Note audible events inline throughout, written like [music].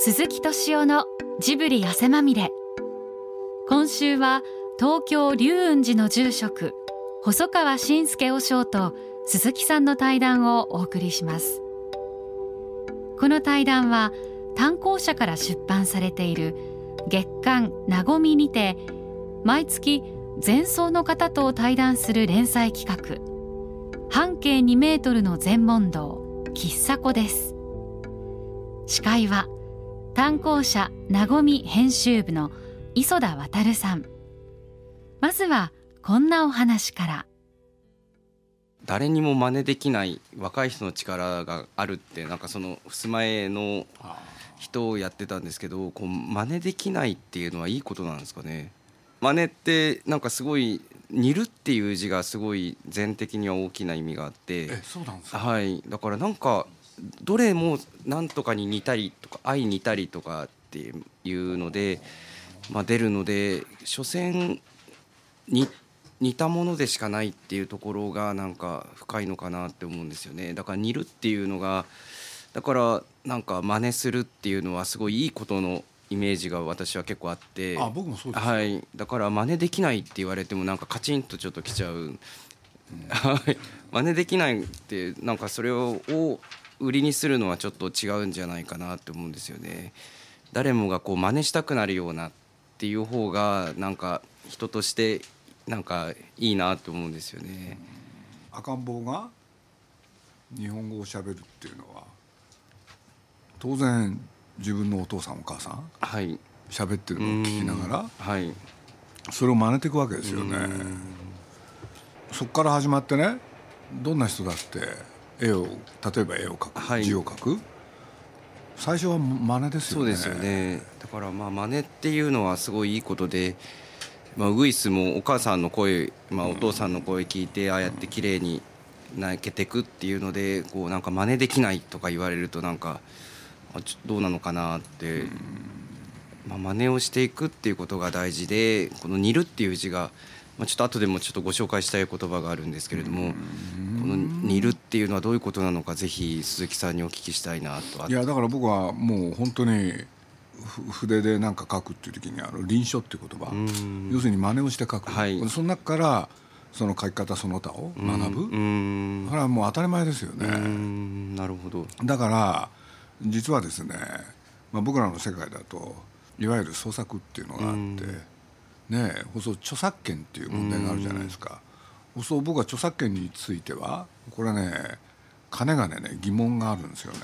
鈴木敏夫のジブリ汗まみれ。今週は東京龍雲寺の住職細川信介和尚と鈴木さんの対談をお送りします。この対談は単行者から出版されている月刊なごみにて毎月前奏の方と対談する連載企画半径2メートルの全問答喫茶子です。司会は単行者なごみ編集部の磯田渉さん。まずはこんなお話から。誰にも真似できない若い人の力があるってなんかその襖絵の人をやってたんですけどこう真似できないっていうのはいいことなんですかね。真似ってなんかすごい似るっていう字がすごい全的には大きな意味があって。えそうなんですか？はい。だからなんかどれも何とかに似たりとか愛似たりとかっていうので、まあ、出るので所詮に似たものでしかないっていうところがなんか深いのかなって思うんですよね。だから似るっていうのがだからなんか真似するっていうのはすごいいいことのイメージが私は結構あってあ僕もそうですはい。だから真似できないって言われてもなんかカチンとちょっときちゃう、はい。真似できないってなんかそれをを売りにするのはちょっと違うんじゃないかなって思うんですよね。誰もがこう真似したくなるようなっていう方がなんか人としてなんかいいなと思うんですよね。赤ん坊が日本語をしゃべるっていうのは当然自分のお父さんお母さんはい。喋ってるのを聞きながらはい。それを真似ていくわけですよね。そこから始まってねどんな人だって絵を例えば絵を描く、はい。字を書く？最初は真似ですよね。そうですよね。だからまあ真似っていうのはすごいいいことで、まあ、ウグイスもお母さんの声、まあ、お父さんの声聞いてああやって綺麗に泣けてくっていうのでこうなんか真似できないとか言われるとなんかあちょどうなのかなって、まあ、真似をしていくっていうことが大事でこの「似る」っていう字が、まあ、ちょっと後でもちょっとご紹介したい言葉があるんですけれどもこの「似る」っていうのはどういうことなのかぜひ鈴木さんにお聞きしたいなと。いやだから僕はもう本当にふ筆で何か書くっていう時にあの臨書っていう言葉。要するに真似をして書く、はい。その中からその書き方その他を学ぶ、これはもう当たり前ですよね、ん。なるほど。だから実はですね、まあ、僕らの世界だといわゆる創作っていうのがあって、ねえそう著作権っていう問題があるじゃないですか、そう僕は著作権についてはこれはねかねがねね疑問があるんですよね。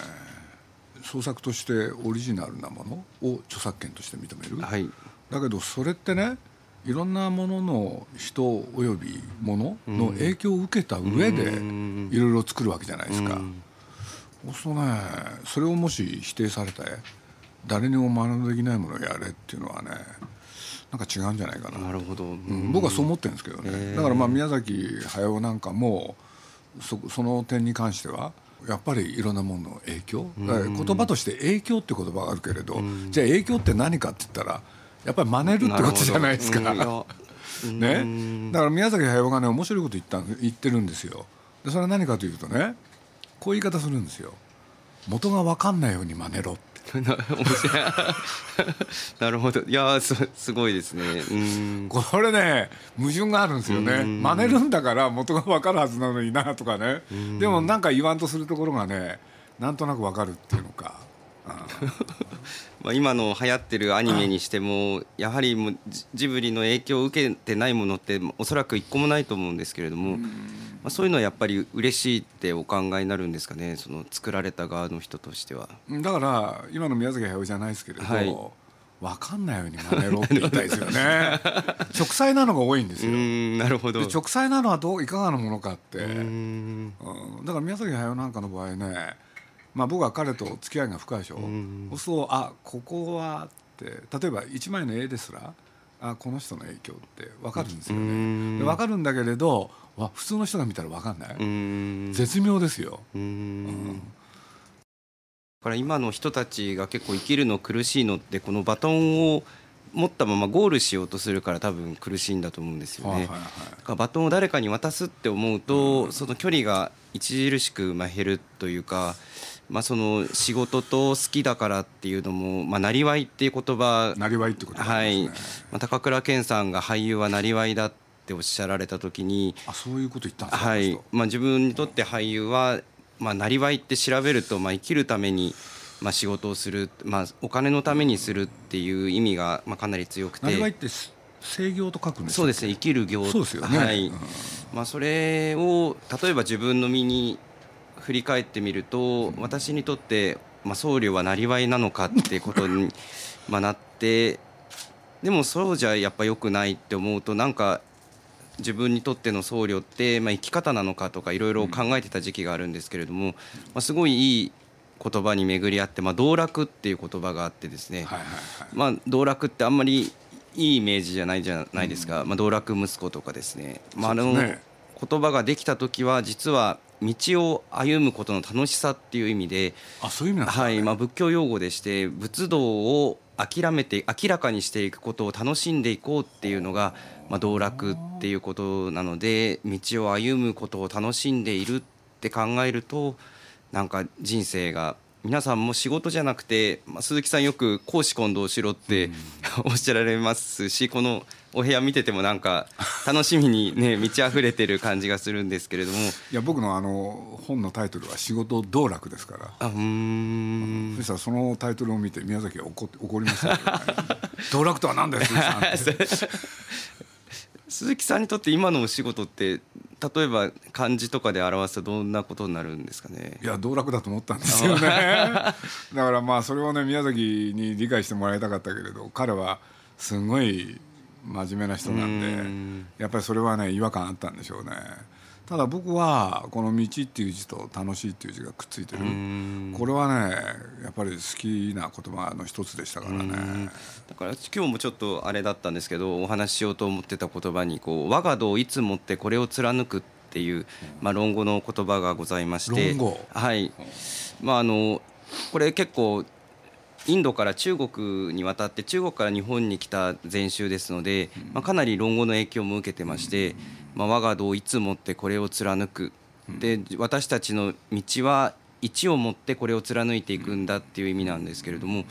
創作としてオリジナルなものを著作権として認める、はい。だけどそれってねいろんなものの人およびものの影響を受けた上でうん。いろいろ作るわけじゃないですか。うん。そうねそれをもし否定されて誰にも真似できないものをやれっていうのはねなんか違うんじゃないかな、なるほど、うん僕はそう思ってるんですけどね、だからまあ宮崎駿なんかもそその点に関してはやっぱりいろんなものの影響、だから言葉として影響って言葉があるけれど、じゃあ影響って何かって言ったらやっぱり真似るってことじゃないですか。[laughs] ね、だから宮崎駿がね面白いこと言ったん言ってるんですよ。でそれは何かというとねこういう言い方するんですよ。元が分かんないように真似ろってな面白い。[laughs] なるほど。いやーすすごいですね。うん。これね矛盾があるんですよね。真似るんだから元が分かるはずなのになとかね。でもなんか言わんとするところがねなんとなく分かるっていうのか、うん [laughs] まあ、今の流行ってるアニメにしてもやはりもうジジブリの影響を受けてないものっておそらく一個もないと思うんですけれども、まあ、そういうのはやっぱり嬉しいってお考えになるんですかねその作られた側の人としては。だから今の宮崎駿じゃないですけれど、はい。分かんないように真似ろって言いたいですよね。[laughs] 直裁なのが多いんですうよんなるほど。で直裁なのはどういかがなものかって、うん。うんだから宮崎駿なんかの場合ね、まあ、僕は彼と付き合いが深いでしょ、そうするとあここはって例えば一枚の絵ですらあこの人の影響って分かるんですようん。ねで分かるんだけれどわ普通の人が見たら分かんない、うん。絶妙ですよ、うん。だから今の人たちが結構生きるの苦しいのってこのバトンを持ったままゴールしようとするから多分苦しいんだと思うんですよね。はいはいはバトンを誰かに渡すって思うと、その距離が著しくまあ減るというかまあ、その仕事と好きだからっていうのも、まあ、なりわいっていう言葉なりわいってことですね、はい。まあ、高倉健さんが俳優はなりわいだっておっしゃられた時にあそういうこと言ったんですかはい。まあ、自分にとって俳優は、まあ、なりわいって調べると、まあ、生きるために、まあ、仕事をする、まあ、お金のためにするっていう意味が、まあ、かなり強くて。なりわいって制業と書くんですそうですね。生きる業。そうですよね。はい。うん。まあ、それを例えば自分の身に振り返ってみると私にとって、まあ、僧侶はなりわいなのかってことにまあなってでもそうじゃやっぱ良くないって思うとなんか自分にとっての僧侶って、まあ、生き方なのかとかいろいろ考えてた時期があるんですけれども、まあ、すごいいい言葉に巡り合って、まあ、道楽っていう言葉があってですね、はいはいはい。まあ、道楽ってあんまりいいイメージじゃないじゃないですか、まあ、道楽息子とかですね,、まあ、あのそうですね。言葉ができた時は実は道を歩むことの楽しさっていう意味で、あそういう意味なんですか、はいまあ、仏教用語でして仏道を諦めて明らかにしていくことを楽しんでいこうっていうのが、まあ、道楽っていうことなので道を歩むことを楽しんでいるって考えるとなんか人生が皆さんも仕事じゃなくて、まあ、鈴木さんよく公私混同しろって、[laughs] おっしゃられますしこのお部屋見ててもなんか楽しみにね [laughs] 満ち溢れてる感じがするんですけれども。いや僕のあの本のタイトルは「仕事道楽」ですから。あうーん。そしたらそのタイトルを見て宮崎は怒って怒りました。ね、[laughs] 道楽とは何だよ鈴木さん [laughs] 鈴木さんにとって今のお仕事って例えば漢字とかで表すとどんなことになるんですかね？いや道楽だと思ったんですよね。だからまあそれをね宮崎に理解してもらいたかったけれど彼はすごい真面目な人なんでうん。やっぱりそれはね違和感あったんでしょうね。ただ僕はこの「道」っていう字と「楽しい」っていう字がくっついてる。ん。これはねやっぱり好きな言葉の一つでしたからね。だから今日もちょっとあれだったんですけどお話ししようと思ってた言葉にこう「我が道をいつもってこれを貫く」っていう、まあ、論語の言葉がございまして。論語。はい。まああのこれ結構インドから中国に渡って中国から日本に来た禅宗ですので、まあ、かなり論語の影響も受けてまして「まあ、我が道をいつもってこれを貫く」で私たちの道は一をもってこれを貫いていくんだっていう意味なんですけれども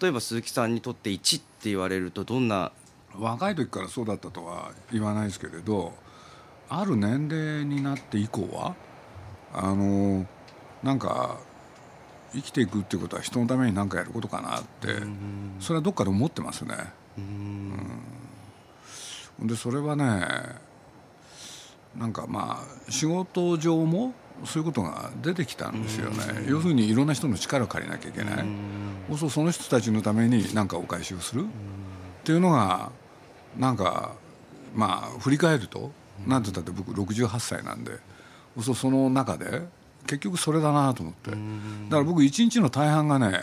例えば鈴木さんにとって一って言われるとどんな若い時からそうだったとは言わないですけれどある年齢になって以降はあのなんか生きていくっていうことは人のために何かやることかなってそれはどっかで思ってますね。うん。でそれはねなんかまあ仕事上もそういうことが出てきたんですよね。要するにいろんな人の力を借りなきゃいけない。そうするとその人たちのために何かお返しをする。っていうのがなんかまあ振り返るとなんて言ったって僕68歳なんでそその中で結局それだなと思って。だから僕一日の大半がね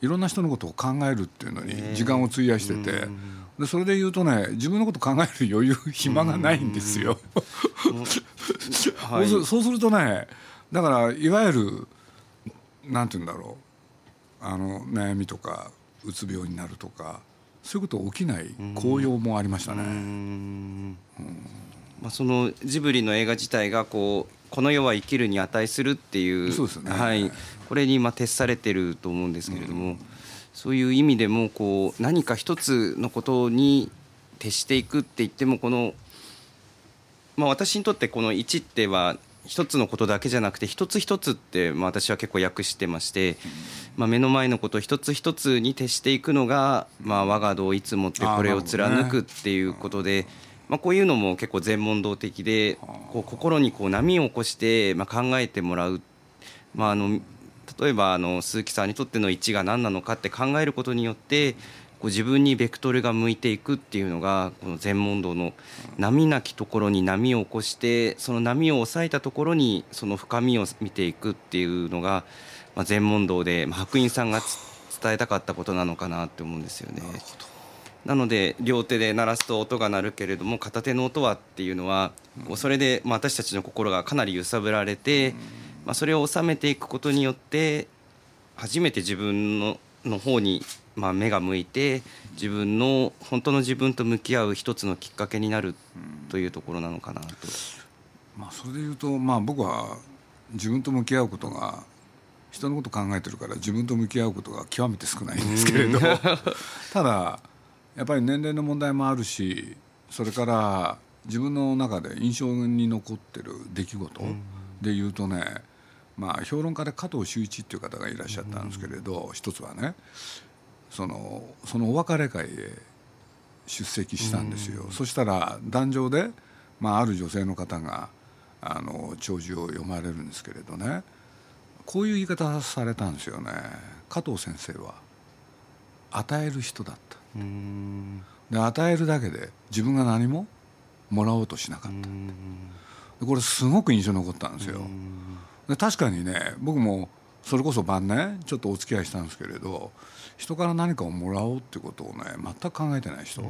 いろんな人のことを考えるっていうのに時間を費やしてて。でそれで言うとね自分のこと考える余裕暇がないんですよ。はい。そうするとねだからいわゆるなんて言うんだろう。あの悩みとかうつ病になるとかそういうこと起きない紅葉もありましたね。まあ、そのジブリの映画自体がこうこの世は生きるに値するっていうね。はい、これにまあ徹されてると思うんですけれども、そういう意味でもこう何か一つのことに徹していくって言ってもこの、まあ、私にとってこの1っては一つのことだけじゃなくて一つ一つって、まあ、私は結構訳してまして、まあ、目の前のこと一つ一つに徹していくのが、まあ、我が道をいつもってこれを貫くっていうことで。まあ、こういうのも結構全問答的でこう心にこう波を起こしてまあ考えてもらう、まあ、あの例えばあの鈴木さんにとっての1が何なのかって考えることによってこう自分にベクトルが向いていくっていうのがこの全問答の波なきところに波を起こしてその波を抑えたところにその深みを見ていくっていうのが、まあ、全問答で、まあ、白隠さんがつ伝えたかったことなのかなって思うんですよね。なので両手で鳴らすと音が鳴るけれども片手の音はっていうのはそれでまあ私たちの心がかなり揺さぶられてまあそれを収めていくことによって初めて自分のの方にまあ目が向いて自分の本当の自分と向き合う一つのきっかけになるというところなのかなと。まあ、それで言うと、まあ、僕は自分と向き合うことが人のこと考えてるから自分と向き合うことが極めて少ないんですけれど [laughs] ただやっぱり年齢の問題もあるしそれから自分の中で印象に残ってる出来事で言うとね、まあ、評論家で加藤修一っていう方がいらっしゃったんですけれど一つはねそのそのお別れ会へ出席したんですよ。そしたら壇上で、まあ、ある女性の方があの弔辞を読まれるんですけれどねこういう言い方されたんですよね。加藤先生は与える人だったで与えるだけで自分が何ももらおうとしなかった。でこれすごく印象に残ったんですよ。で確かにね僕もそれこそ晩ねちょっとお付き合いしたんですけれど人から何かをもらおうってことをね全く考えてない人。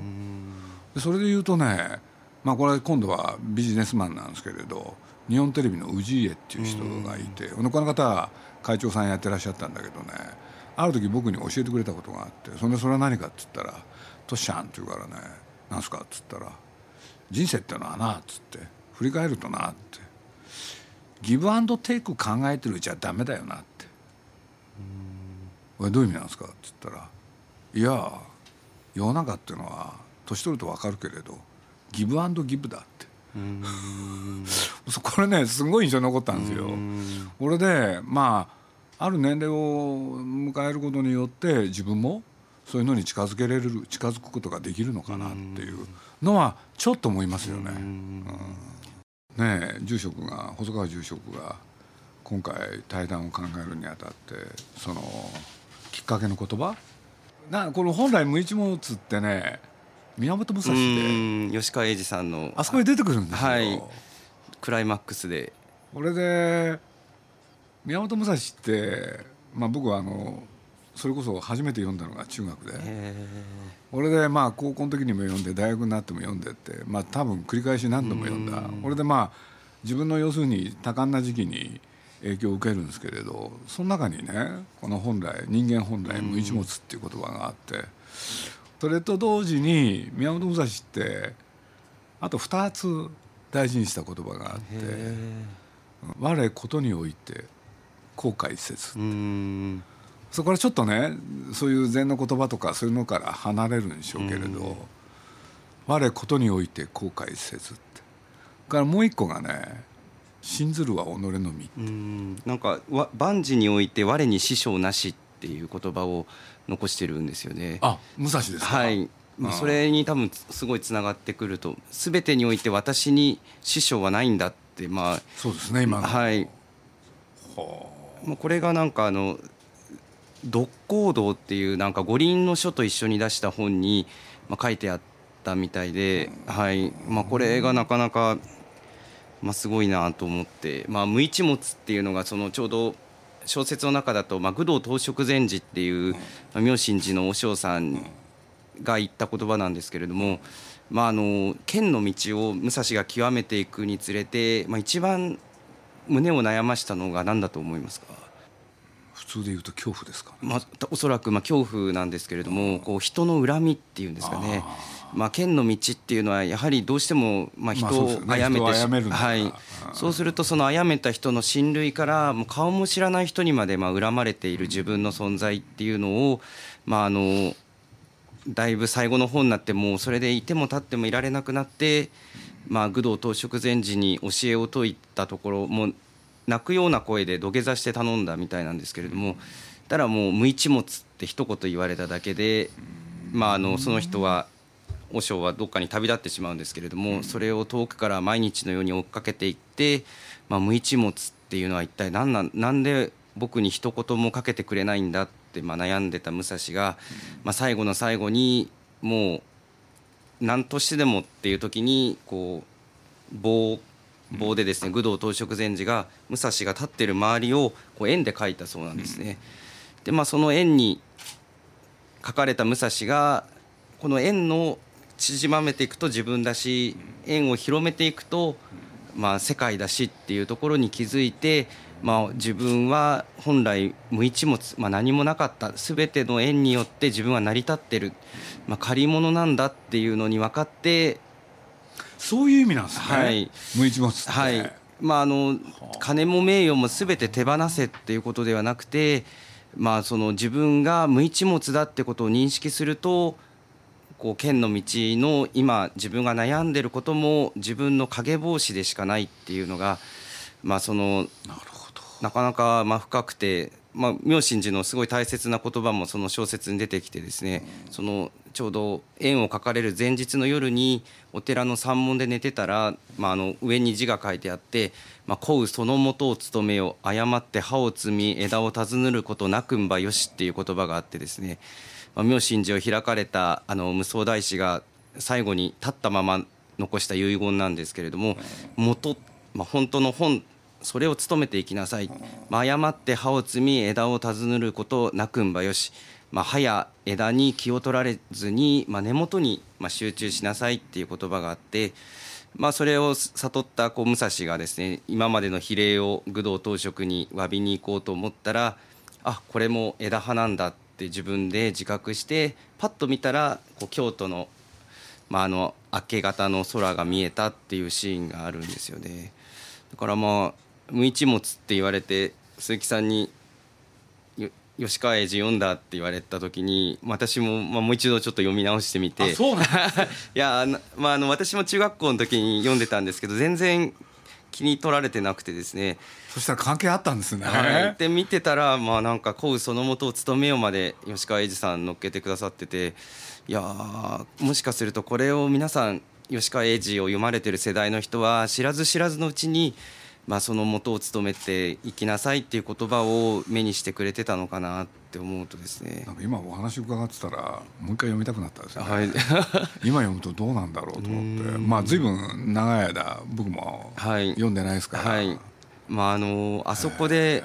でそれで言うとねまあこれ今度はビジネスマンなんですけれど日本テレビの氏家っていう人がいてこの方は会長さんやってらっしゃったんだけどねある時僕に教えてくれたことがあってそれでそれは何かっつったら「トシちゃん」って言うからね「何すか?」っつったら「人生ってのはな」っつって振り返るとなってギブアンドテイク考えてるうちはダメだよなって「これどういう意味なんですか?」っつったら「いや世の中っていうのは年取ると分かるけれどギブアンドギブだ」って [laughs] これねすごい印象に残ったんですよ。これでまあある年齢を迎えることによって自分もそういうのに近づけれる近づくことができるのかなっていうのはちょっと思いますよね。うん。ね住職が細川住職が今回対談を考えるにあたってそのきっかけの言葉？なこの本来無一物ってね宮本武蔵で。吉川英治さんの。あそこに出てくるんですよ、はい、クライマックスで。これで宮本武蔵って、まあ、僕はあのそれこそ初めて読んだのが中学で。俺でまあ高校の時にも読んで大学になっても読んでってまあ多分繰り返し何度も読んだ。これでまあ自分の要するに多感な時期に影響を受けるんですけれどその中にねこの本来人間本来無一物っていう言葉があってそれと同時に宮本武蔵ってあと2つ大事にした言葉があって「我ことにおいて後悔せず」そこからちょっとねそういう禅の言葉とかそういうのから離れるんでしょうけれど「我ことにおいて後悔せず」って。からもう一個がね「信ずるは己の身」なんか万事において我に師匠なしっていう言葉を残してるんですよね。あ武蔵ですはい。まあ、それに多分すごいつながってくると全てにおいて私に師匠はないんだってまあそうですね今はいもうこれがなんかあの「独行動」っていうなんか五輪の書と一緒に出した本に、まあ、書いてあったみたいで、はい。まあ、これがなかなか、まあ、すごいなと思って、まあ、無一物っていうのがそのちょうど小説の中だと、まあ、愚道東食禅師っていう、まあ、妙心寺の和尚さんが言った言葉なんですけれども、まあ、あの剣の道を武蔵が極めていくにつれて、まあ、一番胸を悩ましたのが何だと思いますか？普通で言うと恐怖ですか、ね、まあ、おそらくまあ恐怖なんですけれどもこう人の恨みっていうんですかね。まあ、剣の道っていうのはやはりどうしてもまあ人を殺めてしまう、はい、そうするとその殺めた人の親類からもう顔も知らない人にまでまあ恨まれている自分の存在っていうのを、まあ、あのだいぶ最後の方になってもうそれでいても立ってもいられなくなって、まあ、愚道東食禅師に教えを説いたところもう泣くような声で土下座して頼んだみたいなんですけれどもたらもう無一物って一言言われただけで、まあ、あのその人は和尚はどっかに旅立ってしまうんですけれどもそれを遠くから毎日のように追っかけていって、まあ、無一物っていうのは一体何なんなんで僕に一言もかけてくれないんだってまあ悩んでた武蔵が、まあ、最後の最後にもう何としてでもっていう時にこう棒棒でですね愚道東食禅師が武蔵が立ってる周りをこう円で描いたそうなんですね。でまあその円に書かれた武蔵がこの円の縮まめていくと自分だし円を広めていくとまあ世界だしっていうところに気づいてまあ自分は本来無一物まあ何もなかった。全ての縁によって自分は成り立ってる。まあ借り物なんだっていうのに分かってそういう意味なんですね、はい、無一物はい。まあ、あの金も名誉も全て手放せっていうことではなくて、まあ、その自分が無一物だってことを認識するとこう剣の道の今自分が悩んでることも自分の影帽子でしかないっていうのが、まあ、そのなかなかまあ深くて、まあ、妙心寺のすごい大切な言葉もその小説に出てきてですね、そのちょうど縁を書かれる前日の夜にお寺の山門で寝てたら、まあ、あの上に字が書いてあって「まあ、うそのもとを務めよ誤って葉を摘み枝を尋ねることなくんばよし」っていう言葉があってですね、まあ、妙心寺を開かれたあの無双大師が最後に立ったまま残した遺言なんですけれども元、まあ、本当の本それを務めていきなさい、まあ、誤って葉を摘み枝を尋ねることなくんばよしまあ、葉や枝に気を取られずに、まあ、根元に集中しなさいっていう言葉があって、まあ、それを悟ったこう武蔵がですね今までの比例を愚道当職に詫びに行こうと思ったらあこれも枝葉なんだって自分で自覚してパッと見たらこう京都の,、まあ、あの明け方の空が見えたっていうシーンがあるんですよね。だからまあ無一物って言われて鈴木さんに吉川英治読んだって言われた時に私も、まあ、もう一度ちょっと読み直してみて [laughs] いや、まあ、あの私も中学校の時に読んでたんですけど全然気に取られてなくてですね。そしたら関係あったんですね。はい、で見てたらまあなんか「古雨そのもとを務めよ」まで吉川英治さん乗っけてくださってていやもしかするとこれを皆さん吉川英治を読まれてる世代の人は知らず知らずのうちにまあ、その元を務めていきなさいっていう言葉を目にしてくれてたのかなって思うとですね。なんか今お話伺ってたらもう一回読みたくなったですね、はい、[laughs] 今読むとどうなんだろうと思って。まあ随分長い間僕も読んでないですから、はい、はい、まああのあそこで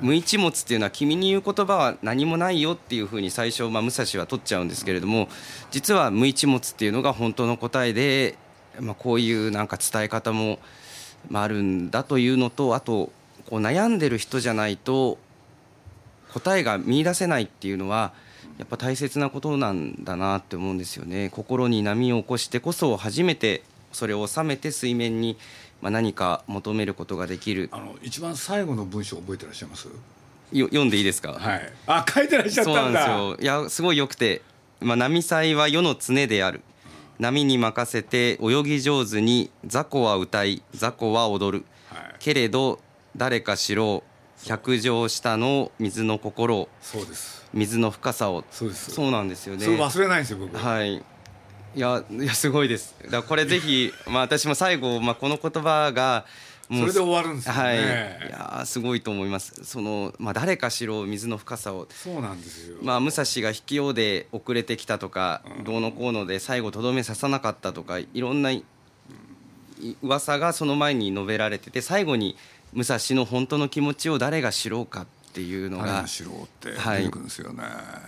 無一物っていうのは君に言う言葉は何もないよっていうふうに最初、まあ、武蔵は取っちゃうんですけれども実は無一物っていうのが本当の答えで、まあ、こういうなんか伝え方もまあ、あるんだというのとあとこう悩んでる人じゃないと答えが見出せないっていうのはやっぱ大切なことなんだなって思うんですよね。心に波を起こしてこそ初めてそれを収めて水面にまあ何か求めることができる。あの一番最後の文章覚えてらっしゃいます？よ読んでいいですか？はい。あ書いてらっしゃったんだ。そうなんですよ。いやすごいよくて「まあ、波祭は世の常である」波に任せて泳ぎ上手に雑魚は歌い雑魚は踊る、はい、けれど誰か知ろう百丈下の水の心そうです。水の深さを。そうです。そうなんですよね。それ忘れないんですよ僕。はい。いやいやすごいです。だこれぜひ [laughs] まあ私も最後、まあ、この言葉がそれで終わるんですよね、はい、いやすごいと思います。その、まあ、誰かしろ水の深さを。そうなんですよ、まあ、武蔵が引き用で遅れてきたとか、うん、どうのこうので最後とどめ刺さなかったとかいろんな噂がその前に述べられてて最後に武蔵の本当の気持ちを誰が知ろうかっていうのが誰が知ろうって出てくるんですよね、はい、だか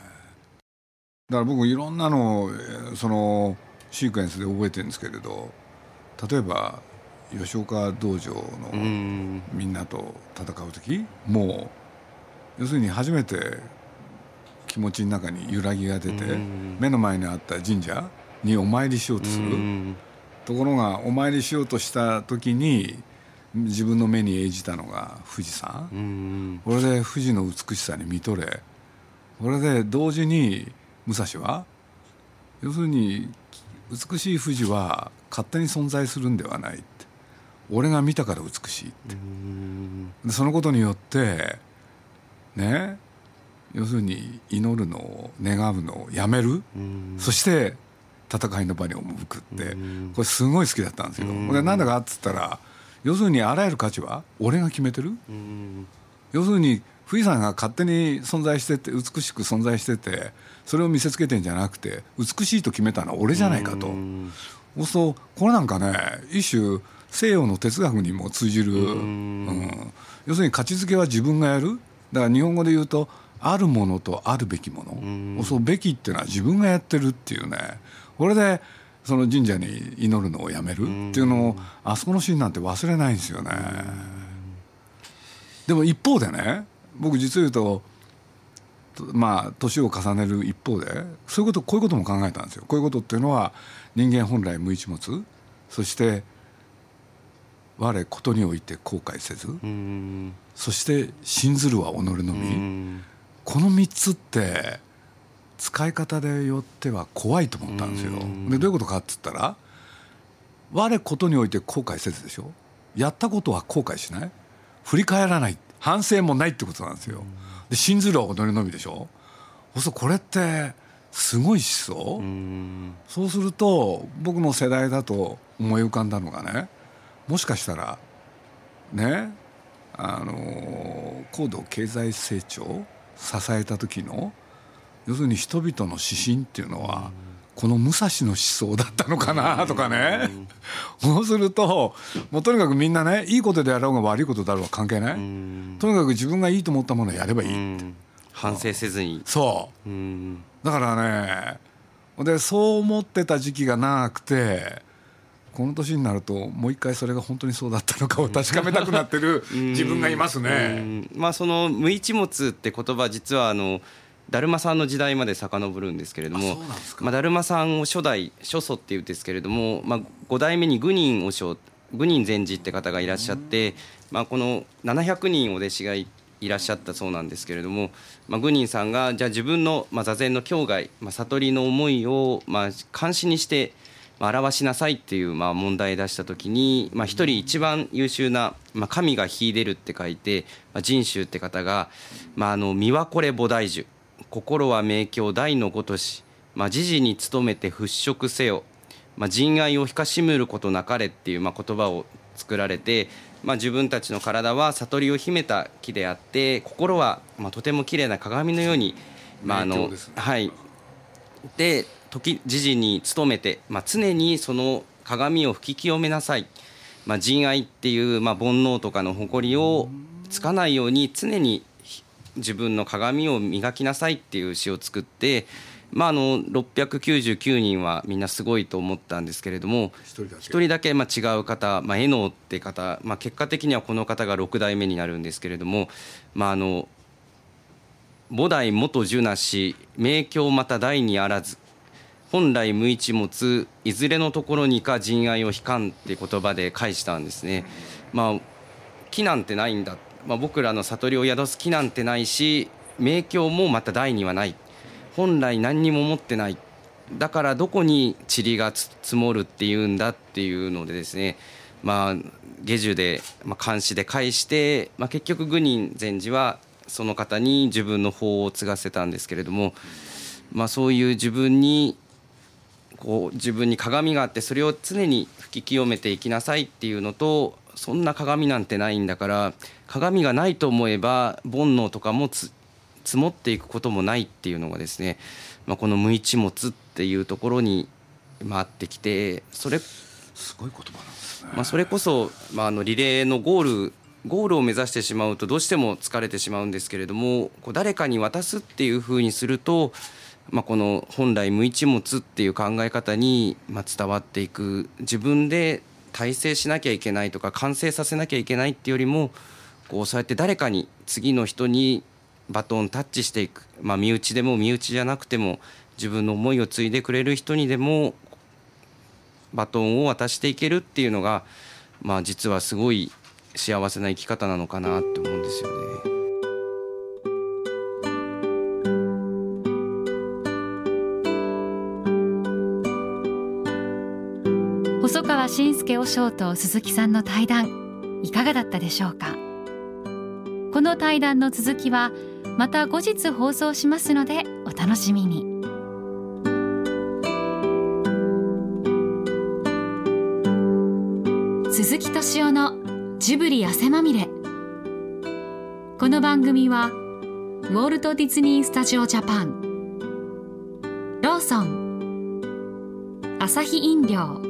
ら僕いろんなのそのシークエンスで覚えてるんですけれど例えば吉岡道場のみんなと戦う時もう要するに初めて気持ちの中に揺らぎが出て目の前にあった神社にお参りしようとする。ところがお参りしようとした時に自分の目に映じたのが富士山これで富士の美しさに見とれ。これで同時に武蔵は要するに美しい富士は勝手に存在するんではない俺が見たから美しいって。そのことによってね要するに祈るのを願うのをやめる。そして戦いの場に赴くって。これすごい好きだったんですよ。これなんだかっつったら要するにあらゆる価値は俺が決めてる。要するに富士山が勝手に存在してて美しく存在しててそれを見せつけてんじゃなくて美しいと決めたのは俺じゃないかと。そうするとこれなんかね一種西洋の哲学にも通じる、うん、要するに価値づけは自分がやる。だから日本語で言うとあるものとあるべきもの、そうべきっていうのは自分がやってるっていうね。これでその神社に祈るのをやめる。っていうのをあそこのシーンなんて忘れないんですよね。でも一方でね僕実を言うとまあ年を重ねる一方でそういうことこういうことも考えたんですよ。こういうことっていうのは人間本来無一物。そして我ことにおいて後悔せず、うん。そして信ずるは己のみ、うん。この3つって使い方でよっては怖いと思ったんですよ。でどういうことかって言ったら我ことにおいて後悔せずでしょやったことは後悔しない。振り返らない。反省もないってことなんですよ。で信ずるは己のみでしょ。そうすこれってすごい思想、うん。そうすると僕の世代だと思い浮かんだのがねもしかしたらねあの高度経済成長を支えた時の要するに人々の指針っていうのは、この武蔵の思想だったのかなとかね、そうするともうとにかくみんなねいいことであろうが悪いことだろうが関係ない、うん。とにかく自分がいいと思ったものをやればいい、うん反省せずに。そう。うん。だからねでそう思ってた時期が長くてこの年になるともう一回それが本当にそうだったのかを確かめたくなってる自分がいますうね。ん。まあその無一物って言葉実はあの達磨さんの時代まで遡るんですけれどもまあ、達磨さんを初代初祖っていうんですけれども、まあ、5代目に愚人和尚愚人禅師って方がいらっしゃって、まあ、この700人お弟子がいいらっしゃったそうなんですけれども、まあ、愚人さんがじゃあ自分の、まあ、座禅の境外、まあ、悟りの思いを、まあ、監視にして、まあ、表しなさいっていう、まあ、問題出した時に、まあ、一人一番優秀な、まあ、神が秀でるって書いて、まあ、人衆って方が「まあ、あの身はこれ菩提樹心は明鏡大のごとし、まあ、時事に努めて払拭せよ」まあ、人愛をひかしむることなかれっていう、まあ、言葉を作られて、まあ、自分たちの体は悟りを秘めた木であって心は、まあ、とても綺麗な鏡のように、まああのはい、で時時事に努めて、まあ、常にその鏡を吹き清めなさい、まあ、人愛っていう、まあ、煩悩とかの誇りをつかないように常に自分の鏡を磨きなさいっていう詩を作って、まあ、あの699人はみんなすごいと思ったんですけれども一人だけ。一人だけまあ違う方、まあ、絵能って方、まあ、結果的にはこの方が6代目になるんですけれども、まあ、あの菩提元樹なし明鏡また大にあらず本来無一物いずれのところにか人愛を悲観って言葉で返したんですね。まあ木なんてないんだ、まあ、僕らの悟りを宿す木なんてないし明鏡もまた大にはない。本来何にも持ってない。だからどこに塵が積もるっていうんだっていうのでですね。まあ下樹で、まあ、監視で返して、まあ、結局愚人禅師はその方に自分の法を継がせたんですけれども、まあ、そういう自分にこう自分に鏡があってそれを常に吹き清めていきなさいっていうのとそんな鏡なんてないんだから鏡がないと思えば煩悩とかもつ積もっていくこともないっていうのがですね、まあ、この無一物っていうところに回ってきてそれ,、すごい言葉なんですね。まあ、それこそ、まあ、あのリレーのゴールゴールを目指してしまうとどうしても疲れてしまうんですけれどもこう誰かに渡すっていうふうにすると、まあ、この本来無一物っていう考え方にま伝わっていく自分で体制しなきゃいけないとか完成させなきゃいけないっていうよりもこうそうやって誰かに次の人にバトンタッチしていく、まあ、身内でも身内じゃなくても自分の思いを継いでくれる人にでもバトンを渡していけるっていうのが、まあ、実はすごい幸せな生き方なのかなって思うんですよね。細川信介和尚と鈴木さんの対談いかがだったでしょうか？この対談の続きはまた後日放送しますのでお楽しみに。鈴木敏夫のジブリ汗まみれ。この番組はウォルト・ディズニー・スタジオ・ジャパン。ローソン。アサヒ飲料。